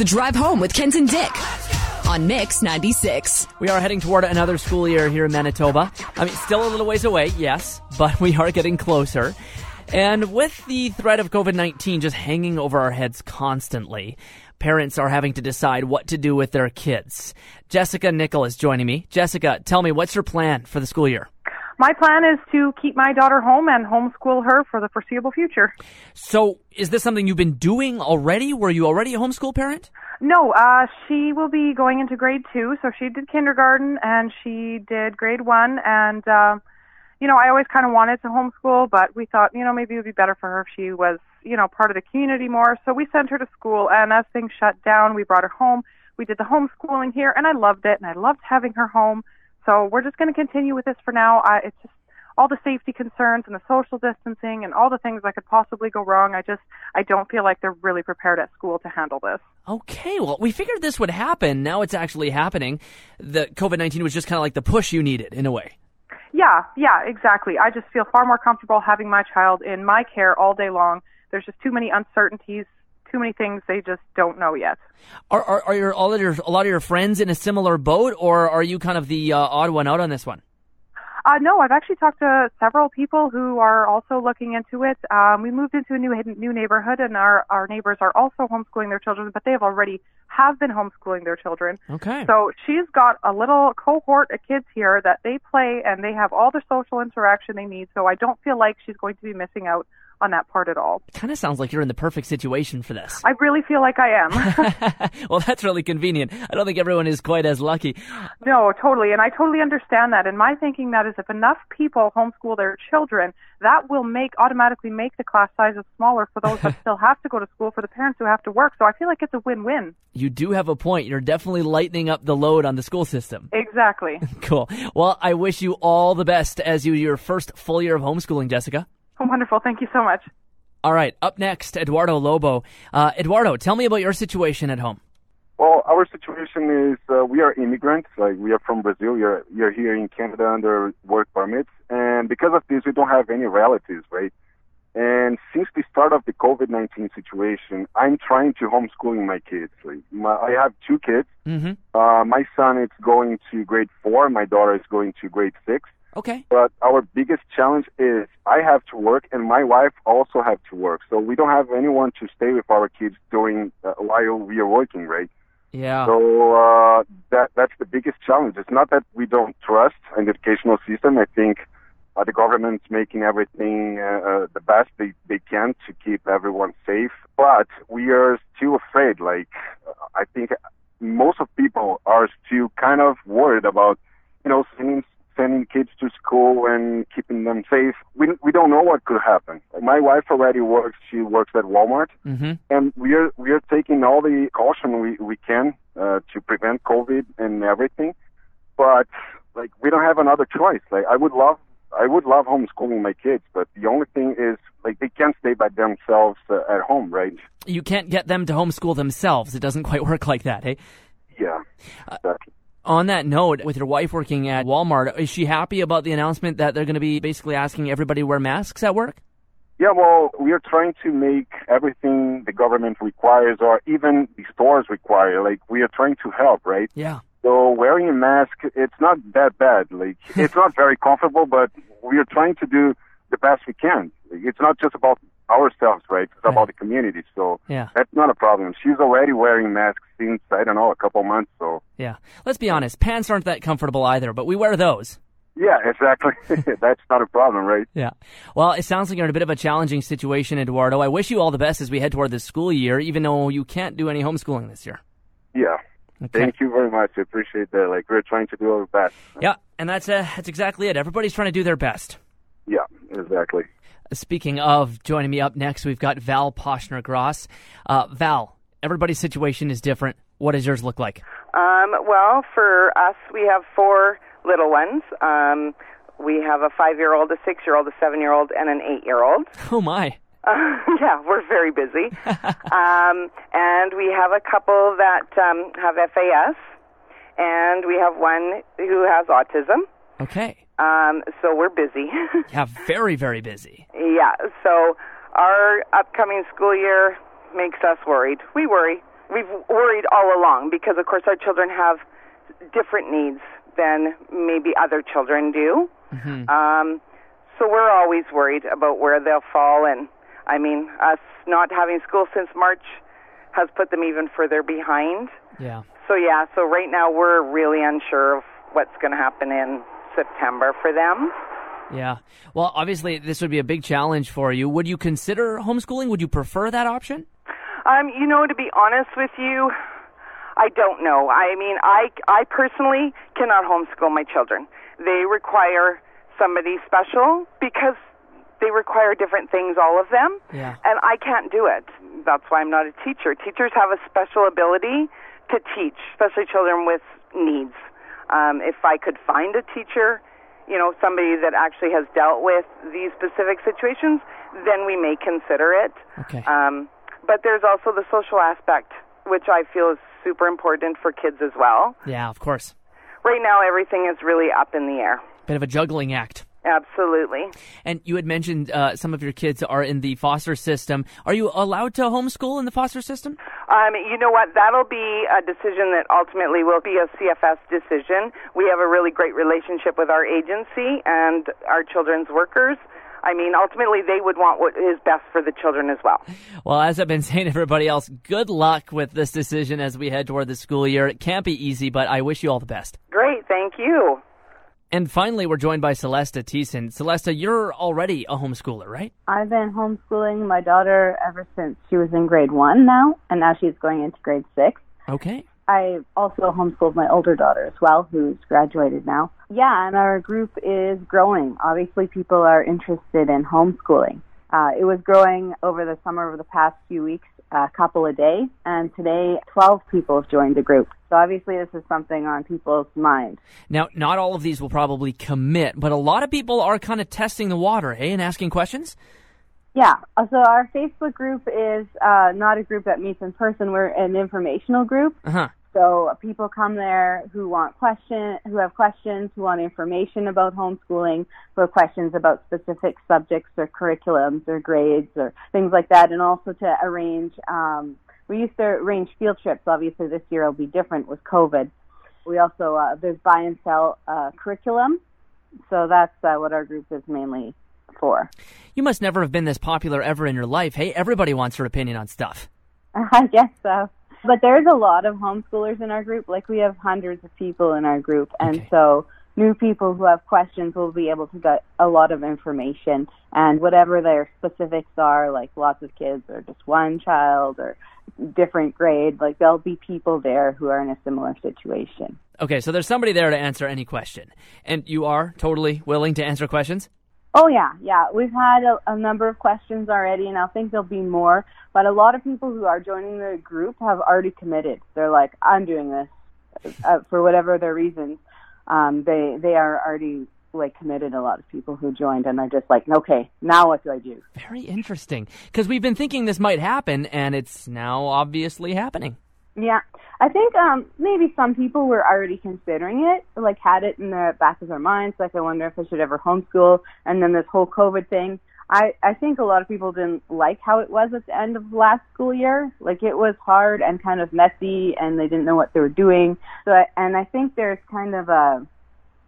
The Drive Home with Kent and Dick on Mix 96. We are heading toward another school year here in Manitoba. I mean, still a little ways away, yes, but we are getting closer. And with the threat of COVID 19 just hanging over our heads constantly, parents are having to decide what to do with their kids. Jessica Nickel is joining me. Jessica, tell me, what's your plan for the school year? My plan is to keep my daughter home and homeschool her for the foreseeable future. So, is this something you've been doing already? Were you already a homeschool parent? No, uh, she will be going into grade two. So she did kindergarten and she did grade one. And, uh, you know, I always kind of wanted to homeschool, but we thought, you know, maybe it would be better for her if she was, you know, part of the community more. So we sent her to school. And as things shut down, we brought her home. We did the homeschooling here and I loved it. And I loved having her home. So we're just going to continue with this for now. I, it's just all the safety concerns and the social distancing and all the things that could possibly go wrong. I just I don't feel like they're really prepared at school to handle this. Okay, well, we figured this would happen. Now it's actually happening. The COVID 19 was just kind of like the push you needed in a way. Yeah, yeah, exactly. I just feel far more comfortable having my child in my care all day long. There's just too many uncertainties, too many things they just don't know yet. Are are, are your all of your a lot of your friends in a similar boat, or are you kind of the uh, odd one out on this one? Uh, no, I've actually talked to several people who are also looking into it. Um, we moved into a new new neighborhood, and our our neighbors are also homeschooling their children, but they have already have been homeschooling their children. Okay. So she's got a little cohort of kids here that they play, and they have all the social interaction they need. So I don't feel like she's going to be missing out on that part at all. Kind of sounds like you're in the perfect situation for this. I really feel like I am. well, that's really convenient. I don't think everyone is quite as lucky. No, totally. And I totally understand that. And my thinking that is if enough people homeschool their children, that will make automatically make the class sizes smaller for those that still have to go to school, for the parents who have to work. So I feel like it's a win-win. You do have a point. You're definitely lightening up the load on the school system. Exactly. cool. Well, I wish you all the best as you your first full year of homeschooling, Jessica. Oh, wonderful. Thank you so much. All right. Up next, Eduardo Lobo. Uh, Eduardo, tell me about your situation at home. Well, our situation is uh, we are immigrants. Like we are from Brazil. You're you're here in Canada under work permits, and because of this, we don't have any relatives, right? And since the start of the COVID nineteen situation, I'm trying to homeschooling my kids. Like my, I have two kids. Mm-hmm. Uh, my son is going to grade four. My daughter is going to grade six. Okay. But our biggest challenge is I have to work and my wife also have to work. So we don't have anyone to stay with our kids during uh, while we are working, right? Yeah. So uh, that that's the biggest challenge. It's not that we don't trust an educational system. I think uh, the government's making everything uh, uh, the best they, they can to keep everyone safe. But we are still afraid. Like I think most of people are still kind of worried about, you know, sending sending kids to school and keeping them safe. We we don't know what could happen. My wife already works. She works at Walmart, mm-hmm. and we are we are taking all the caution we we can uh, to prevent COVID and everything. But like we don't have another choice. Like I would love I would love homeschooling my kids, but the only thing is like they can't stay by themselves uh, at home, right? You can't get them to homeschool themselves. It doesn't quite work like that, hey? Yeah, exactly. On that note, with your wife working at Walmart, is she happy about the announcement that they're going to be basically asking everybody to wear masks at work? Yeah, well, we are trying to make everything the government requires or even the stores require. Like, we are trying to help, right? Yeah. So wearing a mask, it's not that bad. Like, it's not very comfortable, but we are trying to do the best we can. It's not just about ourselves, right? It's Yeah. about the community. So Yeah. that's not a problem. She's already wearing masks since, I don't know, a couple months. So Yeah. Let's be honest, pants aren't that comfortable either, but we wear those. yeah, exactly. that's not a problem, right? Yeah. Well, it sounds like you're in a bit of a challenging situation, Eduardo. I wish you all the best as we head toward this school year, even though you can't do any homeschooling this year. Yeah. Okay. Thank you very much. I appreciate that. Like, we're trying to do our best. Yeah, and that's uh, that's exactly it. Everybody's trying to do their best. Yeah, exactly. Speaking of, joining me up next, we've got Val Poshner Gross. Uh, Val, everybody's situation is different. What does yours look like? Um, well, for us, we have four little ones. Um, we have a five-year-old, a six-year-old, a seven-year-old, and an eight-year-old. Oh my. Uh, yeah, we're very busy. um, and we have a couple that um, have FAS, and we have one who has autism. Okay. Um, so we're busy. Yeah, very, very busy. yeah, so our upcoming school year makes us worried. We worry. we've worried all along because, of course, our children have different needs than maybe other children do. Hmm. Um, so we're always worried about where they'll fall. And I mean, us not having school since March has put them even further behind. Yeah. So yeah, so right now we're really unsure of what's going to happen in September for them. Yeah. Well, obviously, this would be a big challenge for you. Would you consider homeschooling? Would you prefer that option? Um, you know, to be honest with you, I don't know. I mean, I I personally cannot homeschool my children. They require somebody special because they require different things, all of them. Yeah. And I can't do it. That's why I'm not a teacher. Teachers have a special ability to teach, especially children with needs. Um, if I could find a teacher, you know, somebody that actually has dealt with these specific situations, then we may consider it. Okay. Um, but there's also the social aspect, which I feel is super important for kids as well. yeah, of course. Right now, everything is really up in the air. Bit of a juggling act. Absolutely. And you had mentioned uh, some of your kids are in the foster system. Are you allowed to homeschool in the foster system? Um, you know what? That'll be a decision that ultimately will be a CFS decision. We have a really great relationship with our agency and our children's workers. I mean, ultimately, they would want what is best for the children as well. Well, as I've been saying to everybody else, good luck with this decision as we head toward the school year. It can't be easy, but I wish you all the best. Great, thank you. And finally, we're joined by Celesta Thiessen. Celesta, you're already a homeschooler, right? I've been homeschooling my daughter ever since she was in grade one now, and now she's going into grade six. Okay. I also homeschooled my older daughter as well, who's graduated now. Yeah, and our group is growing. Obviously, people are interested in homeschooling. Uh, it was growing over the summer, over the past few weeks, a couple a day, and today 12 people have joined the group. So obviously, this is something on people's mind. Now, not all of these will probably commit, but a lot of people are kind of testing the water, hey, and asking questions. Yeah. uh, So our Facebook group is uh, not a group that meets in person. We're an informational group. Uh huh. So people come there who want question, who have questions, who want information about homeschooling, who have questions about specific subjects or curriculums or grades or things like that, and also to arrange. Um, we used to arrange field trips. Obviously, this year will be different with COVID. We also uh, there's buy and sell uh, curriculum, so that's uh, what our group is mainly for. You must never have been this popular ever in your life. Hey, everybody wants your opinion on stuff. I guess so. But there's a lot of homeschoolers in our group. Like we have hundreds of people in our group, and Okay. so new people who have questions will be able to get a lot of information and whatever their specifics are, like lots of kids or just one child or different grade, like there'll be people there who are in a similar situation. Okay, so there's somebody there to answer any question. And you are totally willing to answer questions? Oh yeah, yeah. We've had a, a number of questions already, and I think there'll be more. But a lot of people who are joining the group have already committed. They're like, "I'm doing this," uh, for whatever their reasons. Um, they they are already like committed. A lot of people who joined and are just like, "Okay, now what do I do?" Very interesting. Because we've been thinking this might happen, and it's now obviously happening. Yeah, I think um, maybe some people were already considering it, like had it in the back of their minds, like I wonder if I should ever homeschool. And then this whole COVID thing, I I think a lot of people didn't like how it was at the end of last school year. Like it was hard and kind of messy, and they didn't know what they were doing. So, I, and I think there's kind of a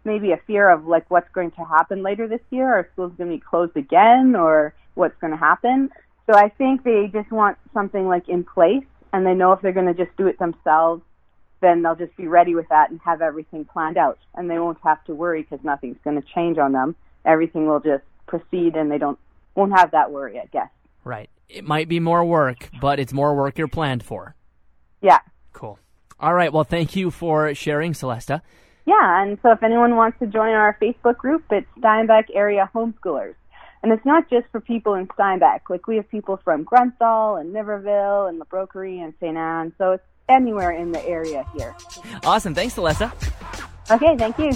maybe a fear of like what's going to happen later this year. Are schools going to be closed again, or what's going to happen? So I think they just want something like in place, and they know if they're going to just do it themselves, then they'll just be ready with that and have everything planned out, and they won't have to worry because nothing's going to change on them. Everything will just proceed, and they don't won't have that worry, I guess. Right. It might be more work, but it's more work you're planned for. Yeah. Cool. All right. Well, thank you for sharing, Celesta. Yeah, and so if anyone wants to join our Facebook group, it's Steinbach Area Homeschoolers. And it's not just for people in Steinbach. Like we have people from Grunthal and Niverville and La Broquerie and St. Anne. So it's anywhere in the area here. Awesome. Thanks, Celesta. Okay, thank you.